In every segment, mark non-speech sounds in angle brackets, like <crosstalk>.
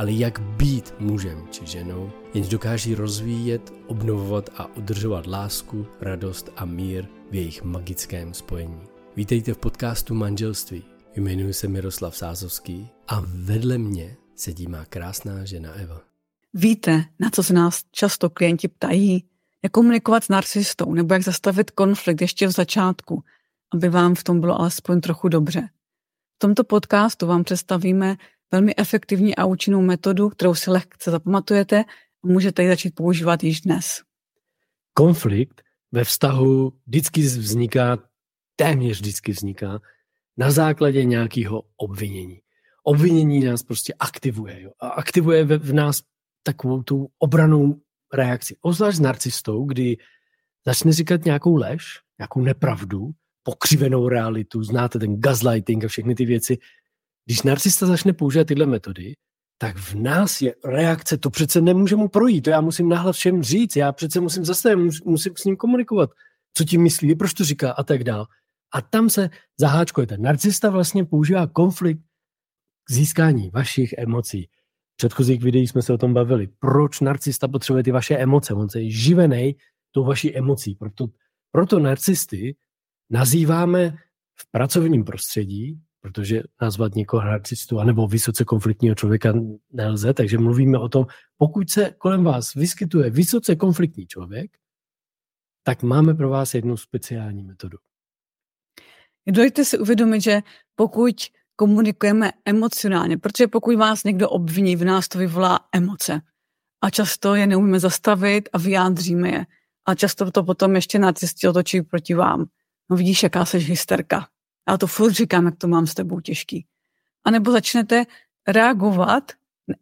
ale jak být mužem či ženou, jenž dokáží rozvíjet, obnovovat a udržovat lásku, radost a mír v jejich magickém spojení. Vítejte v podcastu Manželství. Jmenuji se Miroslav Sázovský a vedle mě sedí má krásná žena Eva. Víte, na co se nás často klienti ptají? Jak komunikovat s narcistou nebo jak zastavit konflikt ještě v začátku, aby vám v tom bylo alespoň trochu dobře. V tomto podcastu vám představíme velmi efektivní a účinnou metodu, kterou si lehce zapamatujete a můžete ji začít používat již dnes. Konflikt ve vztahu vždycky vzniká, téměř vždycky vzniká, na základě nějakého obvinění. Obvinění nás prostě aktivuje. Jo? A aktivuje v nás takovou tu obranou reakci. Ozvlášť s narcistou, kdy začne říkat nějakou lež, nějakou nepravdu, pokřivenou realitu, znáte ten gaslighting a všechny ty věci. Když narcista začne používat tyhle metody, tak v nás je reakce, to přece nemůže mu projít, to já musím nahlas všem říct, já přece musím zastavit, musím s ním komunikovat, co tím myslí, proč to říká a tak dál. A tam se zaháčkuje. Ten narcista vlastně používá konflikt k získání vašich emocí. V předchozích videích jsme se o tom bavili. Proč narcista potřebuje ty vaše emoce? On se je živený tou vaší emocí. Proto, proto narcisty nazýváme v pracovním prostředí protože nazvat někoho narcistu anebo vysoce konfliktního člověka nelze, takže mluvíme o tom, pokud se kolem vás vyskytuje vysoce konfliktní člověk, tak máme pro vás jednu speciální metodu. Důležité si uvědomit, že pokud komunikujeme emocionálně, protože pokud vás někdo obviní, v nás to vyvolá emoce. A často je neumíme zastavit a vyjádříme je. A často to potom ještě narcisti otočí proti vám. No vidíš, jaká seš hysterka. Já to furt říkám, jak to mám s tebou těžký. A nebo začnete reagovat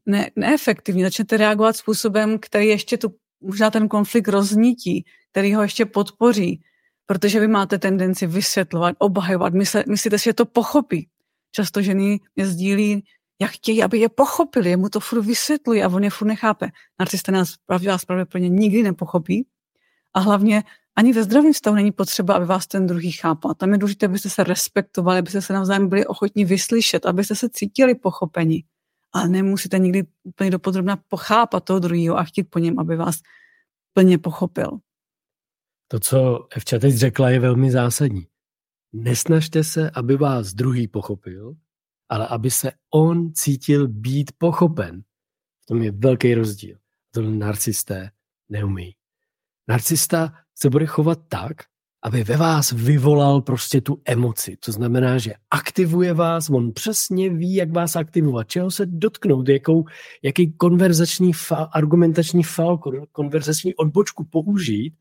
ne, neefektivně, začnete reagovat způsobem, který ještě tu, možná ten konflikt roznítí, který ho ještě podpoří, protože vy máte tendenci vysvětlovat, obhajovat, mysle, myslíte si, že to pochopí. Často ženy mě sdílí, jak chtějí, aby je pochopili, jemu to furt vysvětluje a on je furt nechápe. Narcista nás pravděpodobně nikdy nepochopí a hlavně ani ve zdravém stavu není potřeba, aby vás ten druhý chápal. Tam je důležité, abyste se respektovali, abyste se navzájem byli ochotní vyslyšet, abyste se cítili pochopeni. Ale nemusíte nikdy úplně dopodrobna pochápat toho druhého a chtít po něm, aby vás plně pochopil. To, co Evča teď řekla, je velmi zásadní. Nesnažte se, aby vás druhý pochopil, ale aby se on cítil být pochopen. V tom je velký rozdíl. To narcisté neumí. Narcista se bude chovat tak, aby ve vás vyvolal prostě tu emoci. To znamená, že aktivuje vás, on přesně ví, jak vás aktivovat, čeho se dotknout, jakou, jaký konverzační fal, argumentační fal, konverzační odbočku použít,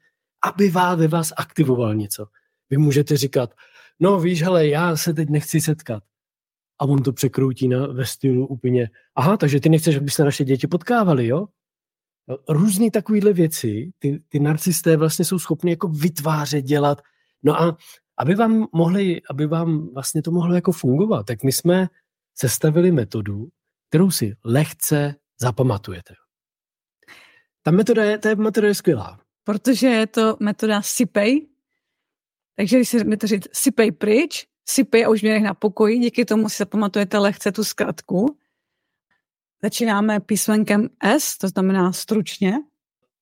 aby vás, ve vás aktivoval něco. Vy můžete říkat, no víš, hele, já se teď nechci setkat. A on to překroutí na, ve stylu úplně, aha, takže ty nechceš, aby se naše děti potkávali, jo? Různé takovéhle věci, ty, ty narcisté vlastně jsou schopni jako vytvářet, dělat. No a aby vám mohli, aby vám vlastně to mohlo jako fungovat, tak my jsme sestavili metodu, kterou si lehce zapamatujete. Ta metoda je, ta metoda je skvělá. Protože je to metoda sypej, takže když si to říct sypej pryč, sypej a už mě na pokoji, díky tomu si zapamatujete lehce tu zkratku Začínáme písmenkem S, to znamená stručně.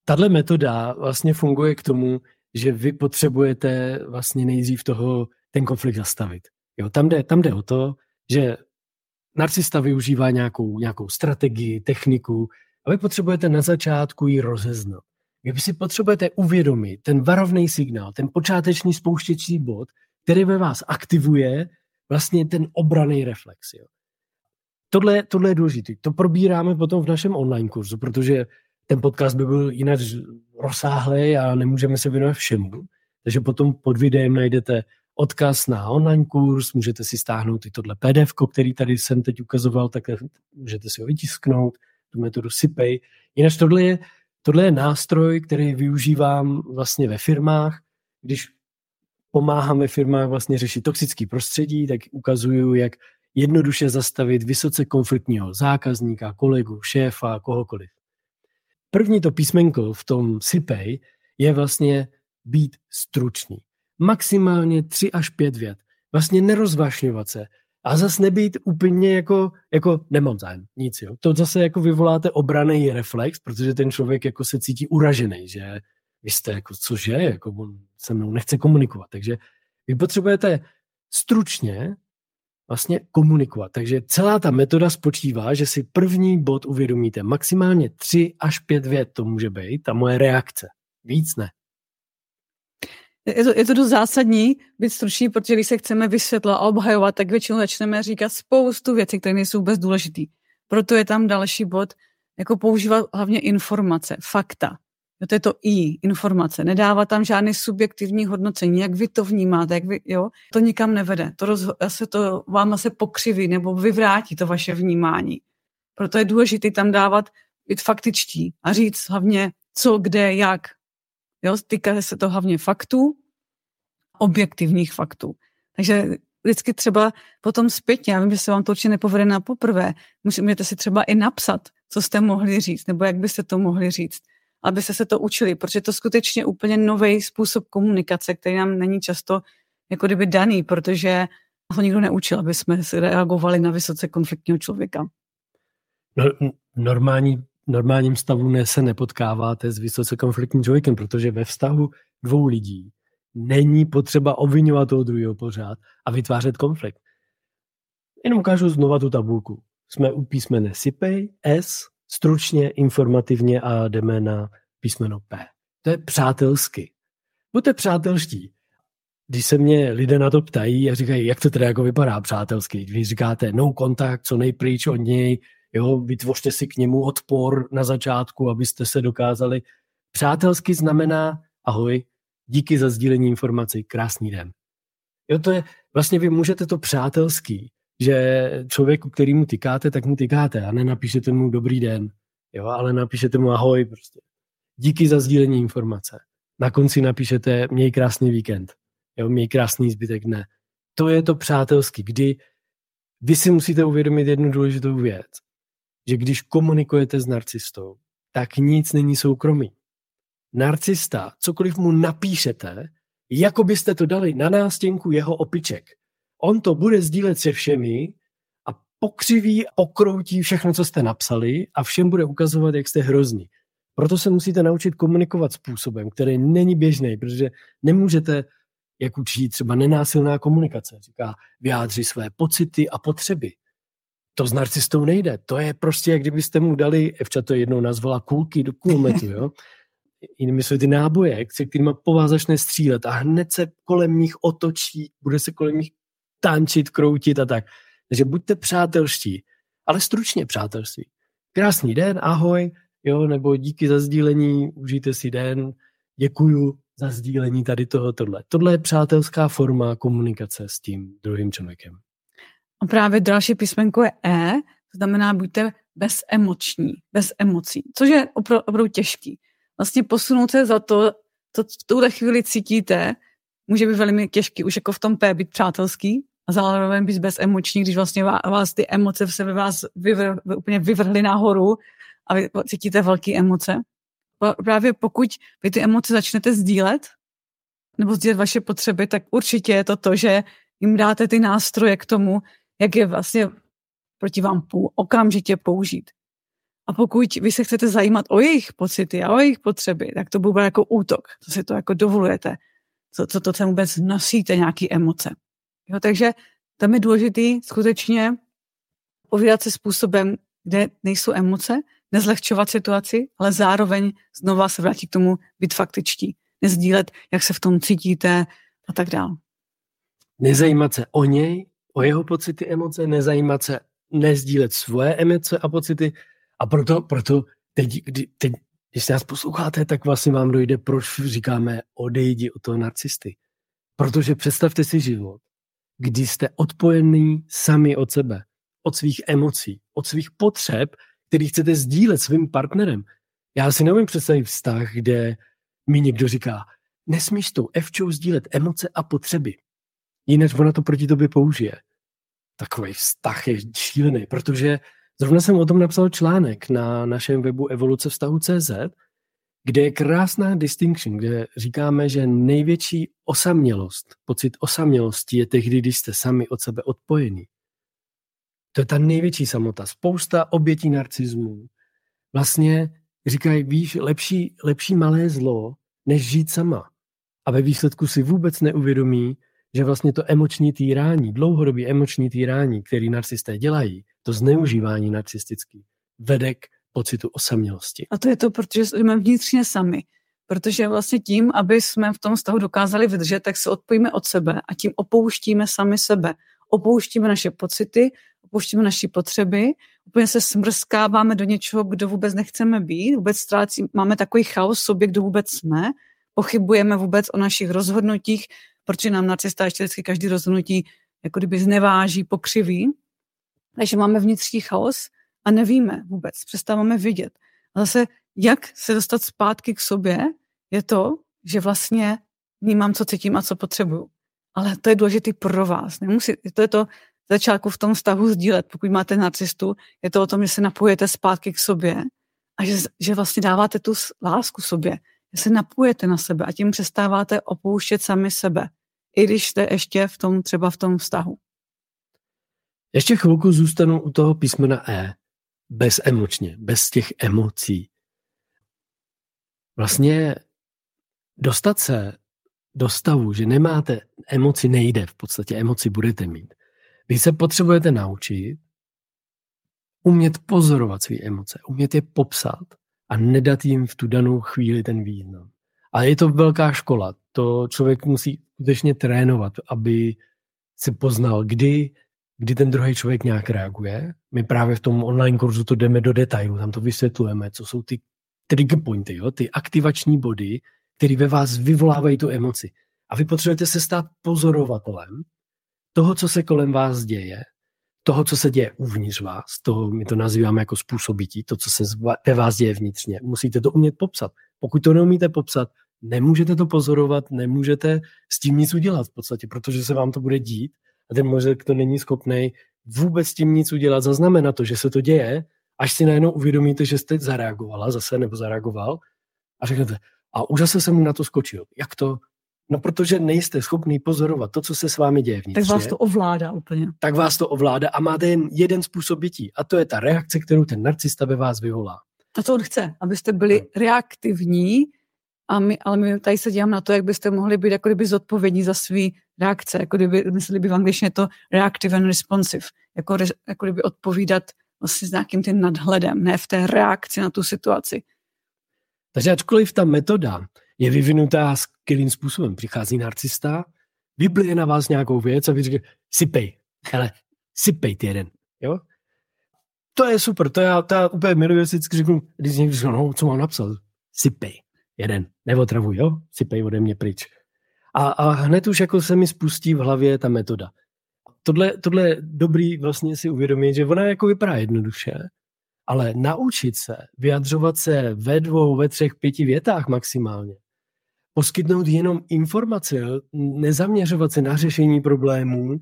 Tahle metoda vlastně funguje k tomu, že vy potřebujete vlastně nejdřív toho, ten konflikt zastavit. Jo, tam, jde, tam jde o to, že narcista využívá nějakou, nějakou strategii, techniku a vy potřebujete na začátku ji rozeznat. Vy si potřebujete uvědomit ten varovný signál, ten počáteční spouštěcí bod, který ve vás aktivuje vlastně ten obraný reflex. Jo. Tohle, tohle je důležité. To probíráme potom v našem online kurzu, protože ten podcast by byl jinak rozsáhlý a nemůžeme se věnovat všemu. Takže potom pod videem najdete odkaz na online kurz, můžete si stáhnout i tohle PDF, který tady jsem teď ukazoval, tak můžete si ho vytisknout, tu metodu SIPEJ. Jinak tohle je, tohle je nástroj, který využívám vlastně ve firmách, když pomáhám ve firmách vlastně řešit toxický prostředí, tak ukazuju, jak jednoduše zastavit vysoce konfliktního zákazníka, kolegu, šéfa, kohokoliv. První to písmenko v tom SIPEJ je vlastně být stručný. Maximálně tři až pět vět. Vlastně nerozvášňovat se. A zase nebýt úplně jako, jako nemám zájem, nic. Jo. To zase jako vyvoláte obraný reflex, protože ten člověk jako se cítí uražený, že vy jste jako, cože, jako on se mnou nechce komunikovat. Takže vy potřebujete stručně vlastně komunikovat. Takže celá ta metoda spočívá, že si první bod uvědomíte. Maximálně tři až pět vět to může být, ta moje reakce. Víc ne. Je to, je to dost zásadní být stručný, protože když se chceme vysvětlovat a obhajovat, tak většinou začneme říkat spoustu věcí, které nejsou vůbec důležité. Proto je tam další bod, jako používat hlavně informace, fakta. Jo, to je to I, informace. Nedává tam žádný subjektivní hodnocení, jak vy to vnímáte, jak vy, jo, to nikam nevede. To roz, se to vám se pokřiví nebo vyvrátí to vaše vnímání. Proto je důležité tam dávat, být faktičtí a říct hlavně co, kde, jak. Jo, týká se to hlavně faktů, objektivních faktů. Takže vždycky třeba potom zpětně, já vím, že se vám to určitě nepovede na poprvé, můžete si třeba i napsat, co jste mohli říct, nebo jak byste to mohli říct abyste se to učili, protože to skutečně úplně nový způsob komunikace, který nám není často jako kdyby daný, protože to nikdo neučil, aby jsme reagovali na vysoce konfliktního člověka. No, normální, normálním stavu ne, se nepotkáváte s vysoce konfliktním člověkem, protože ve vztahu dvou lidí není potřeba obvinovat toho druhého pořád a vytvářet konflikt. Jenom ukážu znova tu tabulku. Jsme u písmene SIPEJ, S, stručně, informativně a jdeme na písmeno P. To je přátelsky. Buďte přátelští. Když se mě lidé na to ptají a říkají, jak to teda jako vypadá přátelsky, když říkáte no kontakt, co nejpryč od něj, jo, vytvořte si k němu odpor na začátku, abyste se dokázali. Přátelsky znamená ahoj, díky za sdílení informací, krásný den. Jo, to je, vlastně vy můžete to přátelský že člověku, kterýmu tykáte, tak mu tykáte a nenapíšete mu dobrý den, jo, ale napíšete mu ahoj prostě. Díky za sdílení informace. Na konci napíšete měj krásný víkend, jo, měj krásný zbytek dne. To je to přátelský, kdy vy si musíte uvědomit jednu důležitou věc, že když komunikujete s narcistou, tak nic není soukromý. Narcista, cokoliv mu napíšete, jako byste to dali na nástěnku jeho opiček on to bude sdílet se všemi a pokřiví, okroutí všechno, co jste napsali a všem bude ukazovat, jak jste hrozní. Proto se musíte naučit komunikovat způsobem, který není běžný, protože nemůžete, jak učí třeba nenásilná komunikace, říká, vyjádři své pocity a potřeby. To s narcistou nejde. To je prostě, jak kdybyste mu dali, Evča to jednou nazvala kulky do kulometu, jo? jinými slovy ty náboje, se kterými po vás začne střílet a hned se kolem nich otočí, bude se kolem nich tančit, kroutit a tak. Takže buďte přátelští, ale stručně přátelství. Krásný den, ahoj, jo, nebo díky za sdílení, užijte si den, děkuju za sdílení tady toho, tohle. Tohle je přátelská forma komunikace s tím druhým člověkem. A právě další písmenko je E, to znamená buďte bezemoční, bez emocí, což je opravdu těžký. Vlastně posunout se za to, co v tuhle chvíli cítíte, může být velmi těžký, už jako v tom P být přátelský, a zároveň být bezemoční, když vlastně vás ty emoce se ve vás vyvr, úplně vyvrhly nahoru a vy cítíte velké emoce. Právě pokud vy ty emoce začnete sdílet, nebo sdílet vaše potřeby, tak určitě je to to, že jim dáte ty nástroje k tomu, jak je vlastně proti vám půl, okamžitě použít. A pokud vy se chcete zajímat o jejich pocity a o jejich potřeby, tak to bude jako útok, co si to jako dovolujete, co, co to tam vůbec nosíte, nějaké emoce. Jo, takže tam je důležitý skutečně povídat se způsobem, kde nejsou emoce, nezlehčovat situaci, ale zároveň znova se vrátit k tomu být faktičtí. Nezdílet, jak se v tom cítíte a tak dále. Nezajímat se o něj, o jeho pocity, emoce, nezajímat se, nezdílet svoje emoce a pocity. A proto, proto teď, kdy, teď, když nás posloucháte, tak vlastně vám dojde, proč říkáme odejdi od toho narcisty. Protože představte si život, kdy jste odpojený sami od sebe, od svých emocí, od svých potřeb, který chcete sdílet svým partnerem. Já si neumím představit vztah, kde mi někdo říká, nesmíš tou Evčou sdílet emoce a potřeby. Jinak ona to proti tobě použije. Takový vztah je šílený, protože zrovna jsem o tom napsal článek na našem webu evoluce vztahu CZ, kde je krásná distinction, kde říkáme, že největší osamělost, pocit osamělosti je tehdy, když jste sami od sebe odpojení. To je ta největší samota. Spousta obětí narcismu vlastně říkají, víš, lepší, lepší malé zlo, než žít sama. A ve výsledku si vůbec neuvědomí, že vlastně to emoční týrání, dlouhodobý emoční týrání, který narcisté dělají, to zneužívání narcistický, vede k pocitu osamělosti. A to je to, protože jsme vnitřně sami. Protože vlastně tím, aby jsme v tom stavu dokázali vydržet, tak se odpojíme od sebe a tím opouštíme sami sebe. Opouštíme naše pocity, opouštíme naše potřeby, úplně se smrskáváme do něčeho, kdo vůbec nechceme být, vůbec ztrácí, máme takový chaos v sobě, kdo vůbec jsme, pochybujeme vůbec o našich rozhodnutích, protože nám narcista ještě vždycky každý rozhodnutí jako kdyby zneváží, pokřiví. Takže máme vnitřní chaos a nevíme vůbec, přestáváme vidět. A zase, jak se dostat zpátky k sobě, je to, že vlastně vnímám, co cítím a co potřebuju. Ale to je důležité pro vás. Nemusí, to je to začátku v tom vztahu sdílet. Pokud máte narcistu, je to o tom, že se napojete zpátky k sobě a že, že vlastně dáváte tu lásku sobě, že se napujete na sebe a tím přestáváte opouštět sami sebe, i když jste ještě v tom třeba v tom vztahu. Ještě chvilku zůstanu u toho písmena E. Bezemočně, bez těch emocí. Vlastně dostat se do stavu, že nemáte emoci, nejde. V podstatě emoci budete mít. Vy se potřebujete naučit umět pozorovat své emoce, umět je popsat a nedat jim v tu danou chvíli ten význam. A je to velká škola. To člověk musí skutečně trénovat, aby si poznal, kdy, kdy ten druhý člověk nějak reaguje. My právě v tom online kurzu to jdeme do detailu, tam to vysvětlujeme, co jsou ty trigger pointy, jo? ty aktivační body, které ve vás vyvolávají tu emoci. A vy potřebujete se stát pozorovatelem toho, co se kolem vás děje, toho, co se děje uvnitř vás, toho my to nazýváme jako způsobití, to, co se ve vás děje vnitřně. Musíte to umět popsat. Pokud to neumíte popsat, nemůžete to pozorovat, nemůžete s tím nic udělat v podstatě, protože se vám to bude dít a ten mozek to není schopný vůbec s tím nic udělat, zaznamenat to, že se to děje, až si najednou uvědomíte, že jste zareagovala zase nebo zareagoval a řeknete, a už zase jsem na to skočil. Jak to? No, protože nejste schopný pozorovat to, co se s vámi děje vnitřně. Tak vás to ovládá úplně. Tak vás to ovládá a máte jen jeden způsob bytí. A to je ta reakce, kterou ten narcista ve vás vyvolá. A to on chce, abyste byli reaktivní, a my, ale my tady se dívám na to, jak byste mohli být jako kdyby zodpovědní za svý reakce, jako kdyby, mysleli by v angličtině to reactive and responsive, jako, jako kdyby odpovídat vlastně s nějakým tím nadhledem, ne v té reakci na tu situaci. Takže ačkoliv ta metoda je vyvinutá skvělým způsobem, přichází narcista, vyblije na vás nějakou věc a vy říkáte, sypej, ale sypej ty jeden, jo? To je super, to já, to já úplně miluji, vždycky řeknu, když někdo říká, no, co mám napsat, sypej, jeden, neotravuj, jo, sypej ode mě pryč. A, a hned už jako se mi spustí v hlavě ta metoda. Tohle, tohle je dobrý vlastně si uvědomit, že ona jako vypadá jednoduše, ale naučit se vyjadřovat se ve dvou, ve třech, pěti větách maximálně, poskytnout jenom informace, nezaměřovat se na řešení problémů,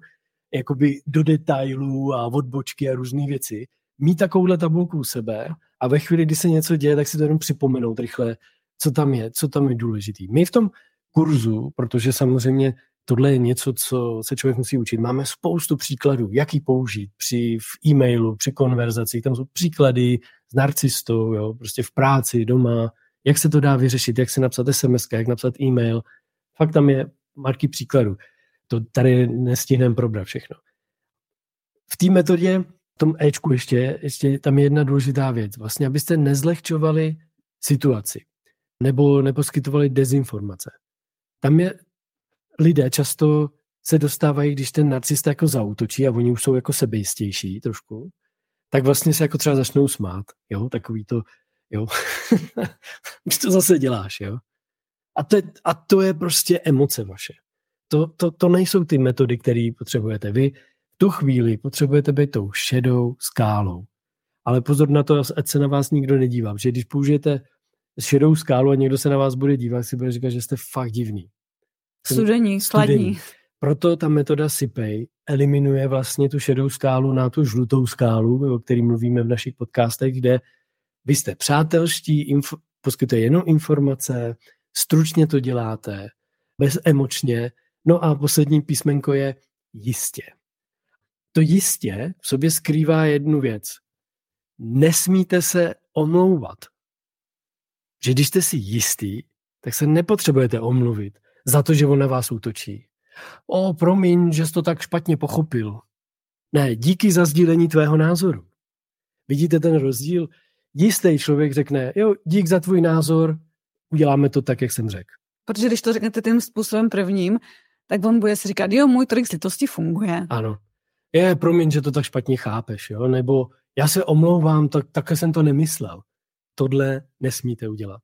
jakoby do detailů a odbočky a různé věci, mít takovouhle tabulku u sebe a ve chvíli, kdy se něco děje, tak si to jenom připomenout rychle, co tam je, co tam je důležitý. My v tom kurzu, protože samozřejmě tohle je něco, co se člověk musí učit. Máme spoustu příkladů, jak ji použít při v e-mailu, při konverzaci. Tam jsou příklady s narcistou, jo, prostě v práci, doma, jak se to dá vyřešit, jak se napsat SMS, jak napsat e-mail. Fakt tam je marky příkladů. To tady nestihneme probrat všechno. V té metodě, v tom Ečku ještě, ještě tam je jedna důležitá věc. Vlastně, abyste nezlehčovali situaci nebo neposkytovali dezinformace. Tam je lidé často se dostávají, když ten narcista jako zautočí a oni už jsou jako sebejistější trošku, tak vlastně se jako třeba začnou smát, jo, takový to, jo, <laughs> už to zase děláš, jo. A to, je, a to je prostě emoce vaše. To, to, to nejsou ty metody, které potřebujete. Vy v tu chvíli potřebujete být tou šedou skálou. Ale pozor na to, ať se na vás nikdo nedívá, že když použijete šedou skálu a někdo se na vás bude dívat, si bude říkat, že jste fakt divný. Studení, sladní. Proto ta metoda SIPEJ eliminuje vlastně tu šedou skálu na tu žlutou skálu, o který mluvíme v našich podcastech, kde vy jste přátelští, inf- poskytuje jenom informace, stručně to děláte, bezemočně. No a poslední písmenko je jistě. To jistě v sobě skrývá jednu věc. Nesmíte se omlouvat. Že když jste si jistý, tak se nepotřebujete omluvit za to, že on na vás útočí. O, promiň, že jsi to tak špatně pochopil. Ne, díky za sdílení tvého názoru. Vidíte ten rozdíl? Jistý člověk řekne, jo, dík za tvůj názor, uděláme to tak, jak jsem řekl. Protože když to řeknete tím způsobem prvním, tak on bude si říkat, jo, můj trik slitosti funguje. Ano. Je, promiň, že to tak špatně chápeš, jo? Nebo já se omlouvám, tak, takhle jsem to nemyslel. Tohle nesmíte udělat.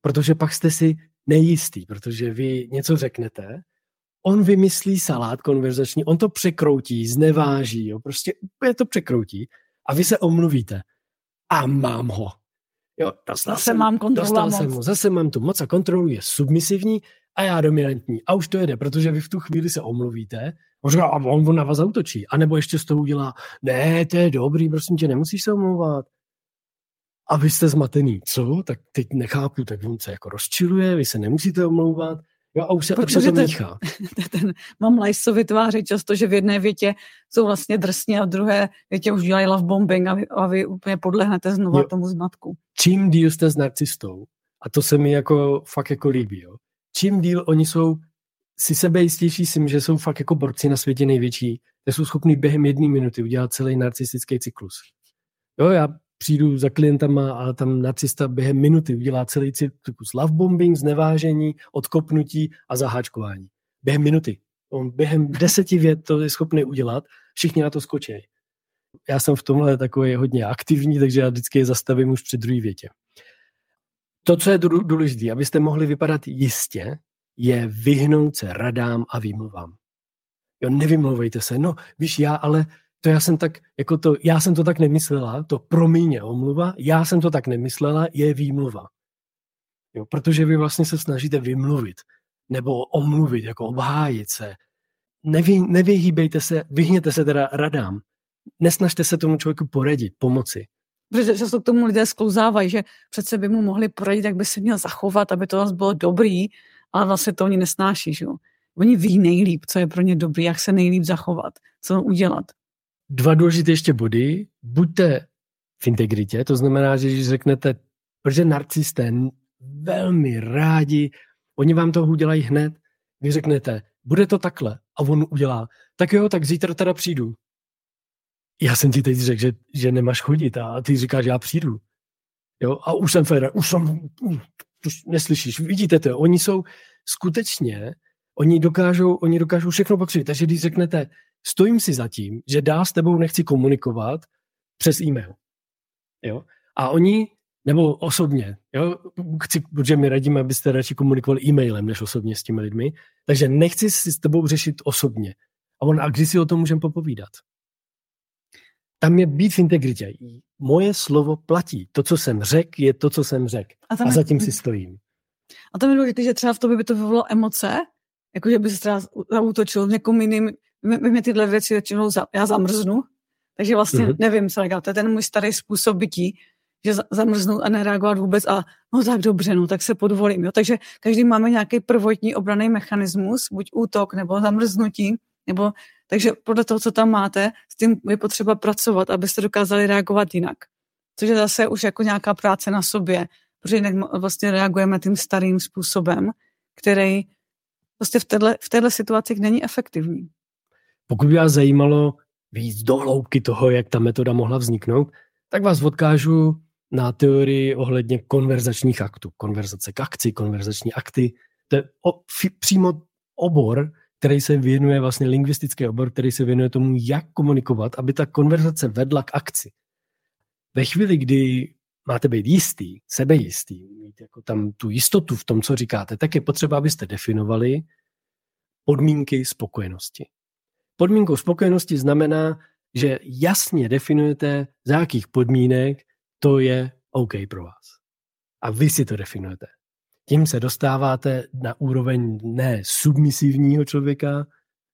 Protože pak jste si nejistý, protože vy něco řeknete, on vymyslí salát konverzační, on to překroutí, zneváží, jo? prostě úplně to překroutí a vy se omluvíte. A mám ho. Jo, dostal zase jsem, mám kontrolu dostal moc. jsem ho, zase mám tu moc a kontrolu je submisivní a já dominantní. A už to jede, protože vy v tu chvíli se omluvíte, možná a on, on na vás zautočí. A nebo ještě z toho udělá, ne, to je dobrý, prosím tě, nemusíš se omlouvat. A vy jste zmatený. Co? Tak teď nechápu, tak on se jako rozčiluje, vy se nemusíte omlouvat. Jo, a už se, Protože se to míchá. <laughs> Ten, ten mám lajso vytváří často, že v jedné větě jsou vlastně drsně a v druhé větě už dělají love bombing a vy, a vy úplně podlehnete znovu jo. tomu zmatku. Čím díl jste s narcistou, a to se mi jako fakt jako líbí, jo, čím díl oni jsou si sebejistější si, že jsou fakt jako borci na světě největší, tak jsou schopni během jedné minuty udělat celý narcistický cyklus. Jo, já přijdu za klientama a tam narcista během minuty udělá celý cyklus lovebombing, znevážení, odkopnutí a zaháčkování. Během minuty. On během deseti vět to je schopný udělat, všichni na to skočí. Já jsem v tomhle takový hodně aktivní, takže já vždycky je zastavím už při druhé větě. To, co je důležité, abyste mohli vypadat jistě, je vyhnout se radám a výmluvám. Jo, nevymlouvejte se, no víš, já ale to já jsem tak, jako to, já jsem to tak nemyslela, to promiň omluva, já jsem to tak nemyslela, je výmluva. Jo, protože vy vlastně se snažíte vymluvit, nebo omluvit, jako obhájit se. Nevy, nevyhýbejte se, vyhněte se teda radám. Nesnažte se tomu člověku poradit, pomoci. Protože často k tomu lidé sklouzávají, že přece by mu mohli poradit, jak by se měl zachovat, aby to bylo dobrý, ale vlastně to oni nesnáší. Že? Oni ví nejlíp, co je pro ně dobrý, jak se nejlíp zachovat, co udělat dva důležité ještě body. Buďte v integritě, to znamená, že když řeknete, protože narcisté velmi rádi, oni vám to udělají hned, vy řeknete, bude to takhle a on udělá, tak jo, tak zítra teda přijdu. Já jsem ti teď řekl, že, že nemáš chodit a ty říkáš, já přijdu. Jo, a už jsem fér, už jsem, už neslyšíš, vidíte to, oni jsou skutečně, oni dokážou, oni dokážou všechno pokřivit. Takže když řeknete, stojím si za tím, že dál s tebou nechci komunikovat přes e-mail. Jo? A oni, nebo osobně, jo? Chci, protože my radíme, abyste radši komunikovali e-mailem, než osobně s těmi lidmi, takže nechci si s tebou řešit osobně. A on, a kdy si o tom můžeme popovídat? Tam je být v integritě. Moje slovo platí. To, co jsem řekl, je to, co jsem řekl. A, a zatím si stojím. A to mi důležité, že třeba v tobě by to vyvolalo emoce, jakože by se třeba zautočil někomu jiným, my, my tyhle věci většinou za, já zamrznu, takže vlastně mm-hmm. nevím, co reagovat. To je ten můj starý způsob bytí, že zamrznout a nereagovat vůbec a no tak dobře, no tak se podvolím. Jo. Takže každý máme nějaký prvotní obraný mechanismus, buď útok nebo zamrznutí, nebo takže podle toho, co tam máte, s tím je potřeba pracovat, abyste dokázali reagovat jinak. Což je zase už jako nějaká práce na sobě, protože jinak vlastně reagujeme tím starým způsobem, který prostě v téhle, v téhle situaci není efektivní. Pokud by vás zajímalo víc do hloubky toho, jak ta metoda mohla vzniknout, tak vás odkážu na teorii ohledně konverzačních aktů. Konverzace k akci, konverzační akty. To je o, f, přímo obor, který se věnuje vlastně lingvistický obor, který se věnuje tomu, jak komunikovat, aby ta konverzace vedla k akci. Ve chvíli, kdy máte být jistý, sebejistý, mít jako tam tu jistotu v tom, co říkáte, tak je potřeba, abyste definovali podmínky spokojenosti. Podmínkou spokojenosti znamená, že jasně definujete, za jakých podmínek to je OK pro vás. A vy si to definujete. Tím se dostáváte na úroveň ne submisivního člověka.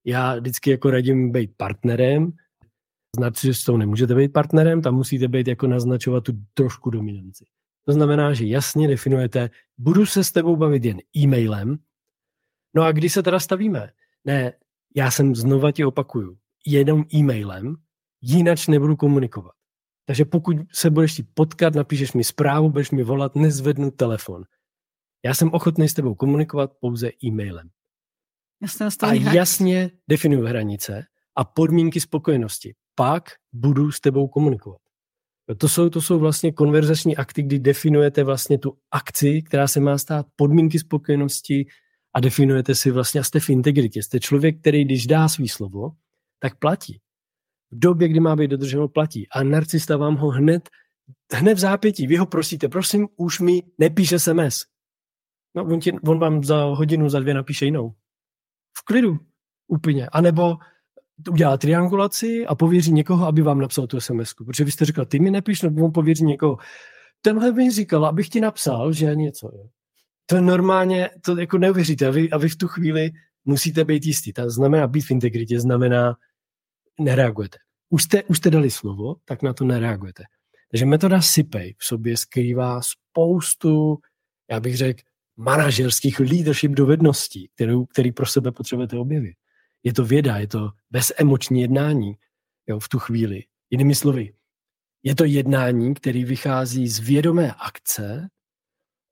Já vždycky jako radím být partnerem. S tou nemůžete být partnerem, tam musíte být jako naznačovat tu trošku dominanci. To znamená, že jasně definujete, budu se s tebou bavit jen e-mailem, no a když se teda stavíme? Ne, já jsem znova ti opakuju, jenom e-mailem, jinak nebudu komunikovat. Takže pokud se budeš si potkat, napíšeš mi zprávu, budeš mi volat, nezvednu telefon. Já jsem ochotný s tebou komunikovat pouze e-mailem. Jasně, a jasně definuju hranice a podmínky spokojenosti. Pak budu s tebou komunikovat. To jsou, to jsou vlastně konverzační akty, kdy definujete vlastně tu akci, která se má stát podmínky spokojenosti a definujete si vlastně jste v integritě. Jste člověk, který když dá svý slovo, tak platí. V době, kdy má být dodrženo, platí. A narcista vám ho hned, hned v zápětí, vy ho prosíte, prosím, už mi nepíše SMS. No, on, ti, on vám za hodinu, za dvě napíše jinou. V klidu. Úplně. A nebo udělá triangulaci a pověří někoho, aby vám napsal tu sms. Protože vy jste říkal, ty mi nepíš, nebo on pověří někoho. Tenhle mi říkal, abych ti napsal, že něco. Je. To je normálně, to jako neuvěříte. A vy, a vy v tu chvíli musíte být jistý. To znamená být v integritě, znamená nereagujete. Už jste, už jste dali slovo, tak na to nereagujete. Takže metoda SIPEJ v sobě skrývá spoustu, já bych řekl, manažerských leadership dovedností, kterou, který pro sebe potřebujete objevit. Je to věda, je to bezemoční jednání jo, v tu chvíli. Jinými slovy, je to jednání, který vychází z vědomé akce,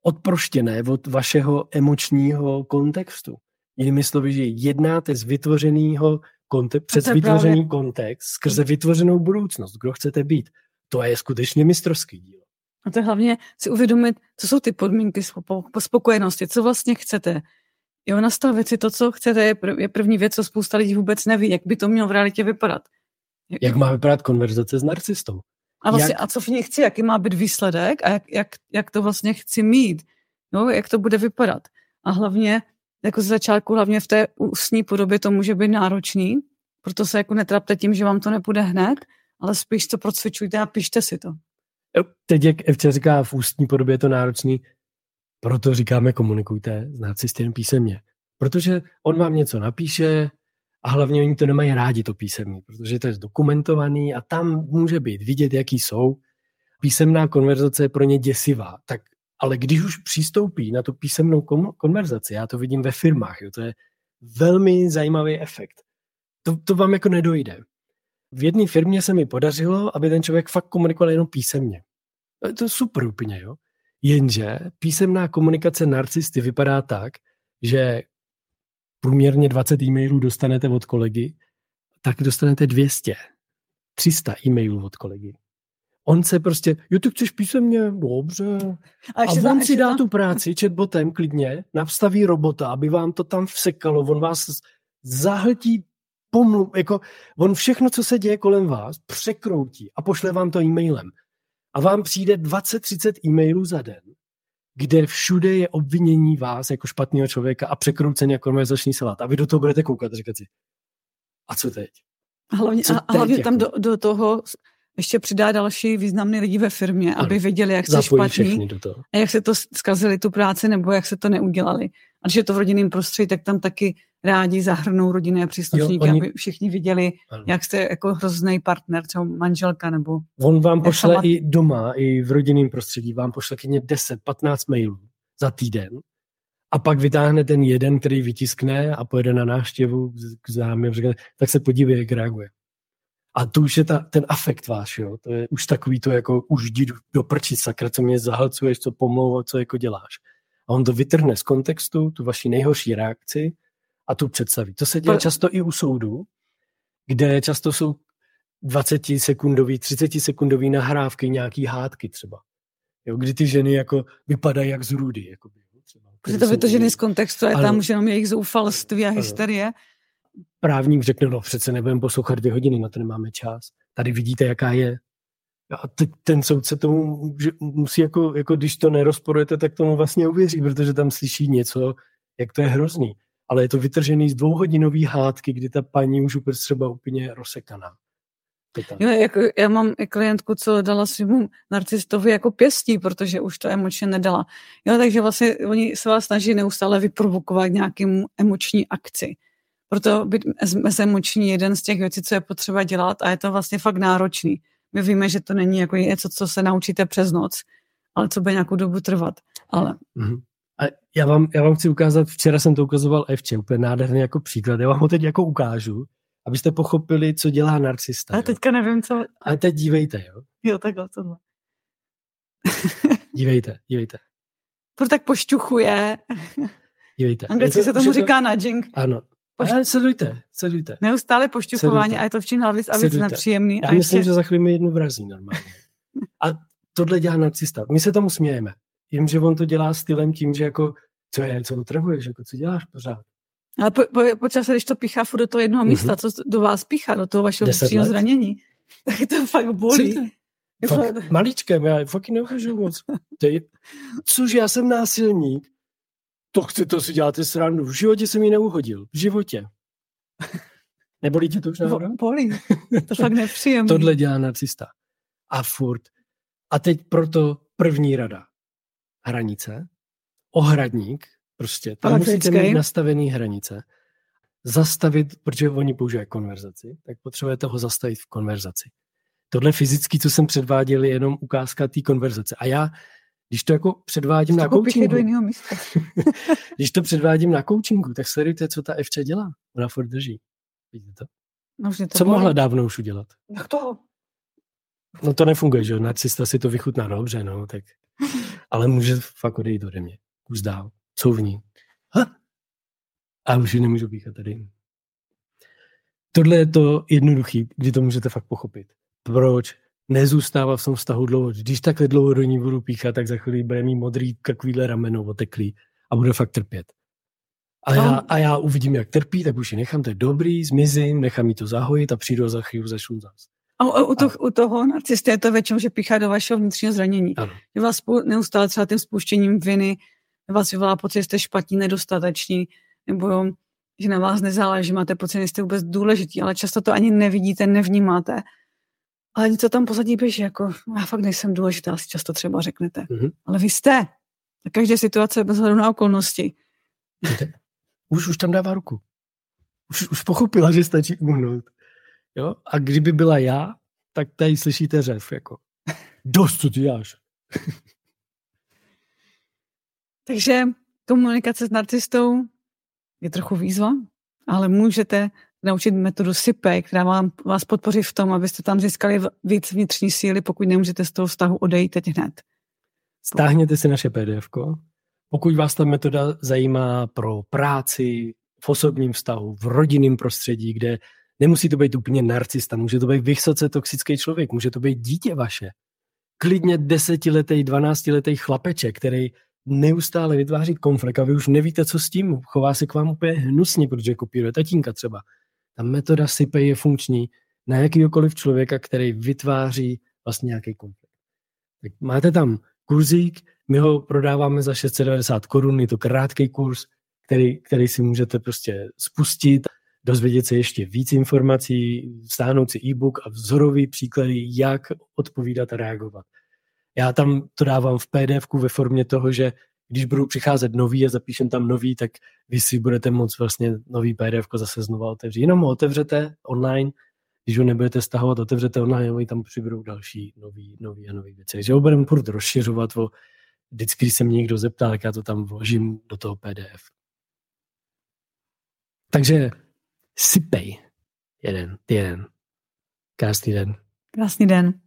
odproštěné od vašeho emočního kontextu. Jinými slovy, že jednáte z vytvořeného konte- před vytvořený právě... kontext skrze vytvořenou budoucnost. Kdo chcete být? To je skutečně mistrovský díl. A to je hlavně si uvědomit, co jsou ty podmínky spokojenosti, co vlastně chcete. Jo, nastavit si to, co chcete, je, prv, je první věc, co spousta lidí vůbec neví, jak by to mělo v realitě vypadat. Jak, jak má vypadat konverzace s narcistou? A, vlastně, jak... a co v ní chci, jaký má být výsledek a jak, jak, jak to vlastně chci mít, jo, jak to bude vypadat. A hlavně, jako z začátku, hlavně v té ústní podobě to může být náročný, proto se jako netrapte tím, že vám to nepůjde hned, ale spíš to procvičujte a pište si to. Teď, jak Evče říká, v ústní podobě je to náročný, proto říkáme komunikujte s narcistem písemně. Protože on vám něco napíše a hlavně oni to nemají rádi, to písemní, protože to je zdokumentovaný a tam může být vidět, jaký jsou. Písemná konverzace je pro ně děsivá, tak ale když už přistoupí na tu písemnou konverzaci, já to vidím ve firmách, jo, to je velmi zajímavý efekt. To, to vám jako nedojde. V jedné firmě se mi podařilo, aby ten člověk fakt komunikoval jenom písemně. To je super úplně, jo. Jenže písemná komunikace narcisty vypadá tak, že průměrně 20 e-mailů dostanete od kolegy, tak dostanete 200, 300 e-mailů od kolegy. On se prostě, jo, ty chceš písemně, dobře. A, a on si dá tu práci chatbotem klidně, navstaví robota, aby vám to tam vsekalo, on vás zahltí pomluv, jako on všechno, co se děje kolem vás, překroutí a pošle vám to e-mailem. A vám přijde 20-30 e-mailů za den, kde všude je obvinění vás jako špatného člověka a překroucený jako konverzační salát. A vy do toho budete koukat a říkat si, a co teď? A hlavně, co teď, a hlavně jako? tam do, do toho ještě přidá další významný lidi ve firmě, ano, aby věděli, jak se špatný do toho. a jak se to zkazili tu práci nebo jak se to neudělali. A když je to v rodinném prostředí, tak tam taky rádi zahrnou rodinné příslušníky, jo, oni... aby všichni viděli, ano. jak jste jako hrozný partner, třeba manželka nebo... On vám pošle chamat... i doma, i v rodinném prostředí, vám pošle kyně 10-15 mailů za týden a pak vytáhne ten jeden, který vytiskne a pojede na návštěvu k zámě, tak se podívej, jak reaguje. A to už je ta, ten afekt váš, jo. To je už takový to jako už jdi do prčit, sakra, co mě zahlcuješ, co pomlouvat, co jako děláš. A on to vytrhne z kontextu, tu vaši nejhorší reakci a tu představí. To se děje to... často i u soudu, kde často jsou 20 sekundový, 30 sekundový nahrávky, nějaký hádky třeba. Jo, kdy ty ženy jako vypadají jak z rudy. Jako Protože to vytržený z kontextu a tam už jenom jejich zoufalství a hysterie. právník řekne, no přece nebudeme poslouchat dvě hodiny, na to nemáme čas. Tady vidíte, jaká je. A teď ten soudce tomu musí, jako, jako když to nerozporujete, tak tomu vlastně uvěří, protože tam slyší něco, jak to je hrozný. Ale je to vytržený z dvouhodinové hádky, kdy ta paní už úplně třeba úplně rozsekaná. Jo, jako, já mám klientku, co dala svému narcistovi jako pěstí, protože už to emočně nedala. Jo, takže vlastně oni se vás snaží neustále vyprovokovat nějakým emoční akci. Proto být emoční jeden z těch věcí, co je potřeba dělat a je to vlastně fakt náročný. My víme, že to není jako něco, co se naučíte přes noc, ale co bude nějakou dobu trvat. Ale... Mm-hmm. A já vám, já vám chci ukázat, včera jsem to ukazoval Evče, úplně nádherný jako příklad. Já vám ho teď jako ukážu abyste pochopili, co dělá narcista. Ale teďka nevím, co... Ale teď dívejte, jo. Jo, takhle, tohle. dívejte, dívejte. To tak pošťuchuje. Dívejte. Anglicky se tomu to... říká nudging. Ano. Poš... Ale sledujte, sledujte. Neustále pošťuchování sledujte. a je to čím dál víc a víc nepříjemný. Já a myslím, ještě... že za chvíli mi jednu vrazí normálně. A tohle dělá narcista. My se tomu smějeme. Jenže on to dělá stylem tím, že jako, co je, co utrhuješ, jako, co děláš pořád. Ale po, po, po čase, když to píchá furt do toho jednoho mm-hmm. místa, co do vás píchá, do toho vašeho vnitřního zranění, <laughs> tak to fakt bolí. Fakt, maličké, já fakt neukážu moc. Ty, což já jsem násilník, to chci, to si děláte srandu. V životě jsem ji neuhodil. V životě. Nebolí tě to už náhodou? Bolí. <laughs> To fakt nepříjemné. Tohle dělá nacista. A furt. A teď proto první rada. Hranice, ohradník, Prostě tam musíte mít nastavený hranice. Zastavit, protože oni používají konverzaci, tak potřebujete ho zastavit v konverzaci. Tohle fyzicky, co jsem předváděl, je jenom ukázka té konverzace. A já, když to jako předvádím na coachingu, <laughs> když to předvádím na coachingu, tak sledujte, co ta Evča dělá. Ona furt drží. Vidíte to? No, to co mohla dávno už udělat? Jak to? No to nefunguje, že Narcista si to vychutná dobře, no, tak. <laughs> Ale může fakt odejít ode mě. Kus dál couvní. Ha? A už ji nemůžu píchat tady. Tohle je to jednoduchý, kdy to můžete fakt pochopit. Proč nezůstává v tom vztahu dlouho. Když takhle dlouho do ní budu píchat, tak za chvíli bude mít modrý takovýhle rameno oteklý a bude fakt trpět. A já, a já uvidím, jak trpí, tak už ji nechám, to je dobrý, zmizím, nechám jí to zahojit a přijdu za chvíli začnu zase. A u, u, to, u toho narcisty je to většinou, že píchá do vašeho vnitřního zranění. Ano. Že vás neustále třeba tím spuštěním viny vás vyvolá pocit, že jste špatní, nedostateční, nebo že na vás nezáleží, máte pocit, že jste vůbec důležitý, ale často to ani nevidíte, nevnímáte. Ale něco tam pozadí běží, jako já fakt nejsem důležitá, si často třeba řeknete. Mm-hmm. Ale vy jste. Na každé situace bez hledu na okolnosti. Už, už tam dává ruku. Už, už pochopila, že stačí uhnout. Jo? A kdyby byla já, tak tady slyšíte řev, jako dost, co ty děláš. <laughs> Takže komunikace s narcistou je trochu výzva, ale můžete naučit metodu SIPE, která vám, vás podpoří v tom, abyste tam získali víc vnitřní síly, pokud nemůžete z toho vztahu odejít teď hned. Stáhněte si naše PDF. Pokud vás ta metoda zajímá pro práci, v osobním vztahu, v rodinném prostředí, kde nemusí to být úplně narcista, může to být vysoce toxický člověk, může to být dítě vaše. Klidně desetiletý, dvanáctiletý chlapeček, který neustále vytváří konflikt a vy už nevíte, co s tím. Chová se k vám úplně hnusně, protože kopíruje tatínka třeba. Ta metoda SIPE je funkční na jakýkoliv člověka, který vytváří vlastně nějaký konflikt. Tak máte tam kurzík, my ho prodáváme za 690 korun, je to krátký kurz, který, který si můžete prostě spustit, dozvědět se ještě víc informací, stáhnout si e-book a vzorový příklady, jak odpovídat a reagovat. Já tam to dávám v pdf ve formě toho, že když budu přicházet nový a zapíšem tam nový, tak vy si budete moct vlastně nový PDF zase znova otevřít. Jenom ho otevřete online, když ho nebudete stahovat, otevřete online oni tam přibudou další nový, nový a nový věci. Takže ho budeme furt rozšiřovat o vždycky, když se mě někdo zeptá, tak já to tam vložím do toho PDF. Takže sypej. Jeden, jeden. Krásný den. Krásný den.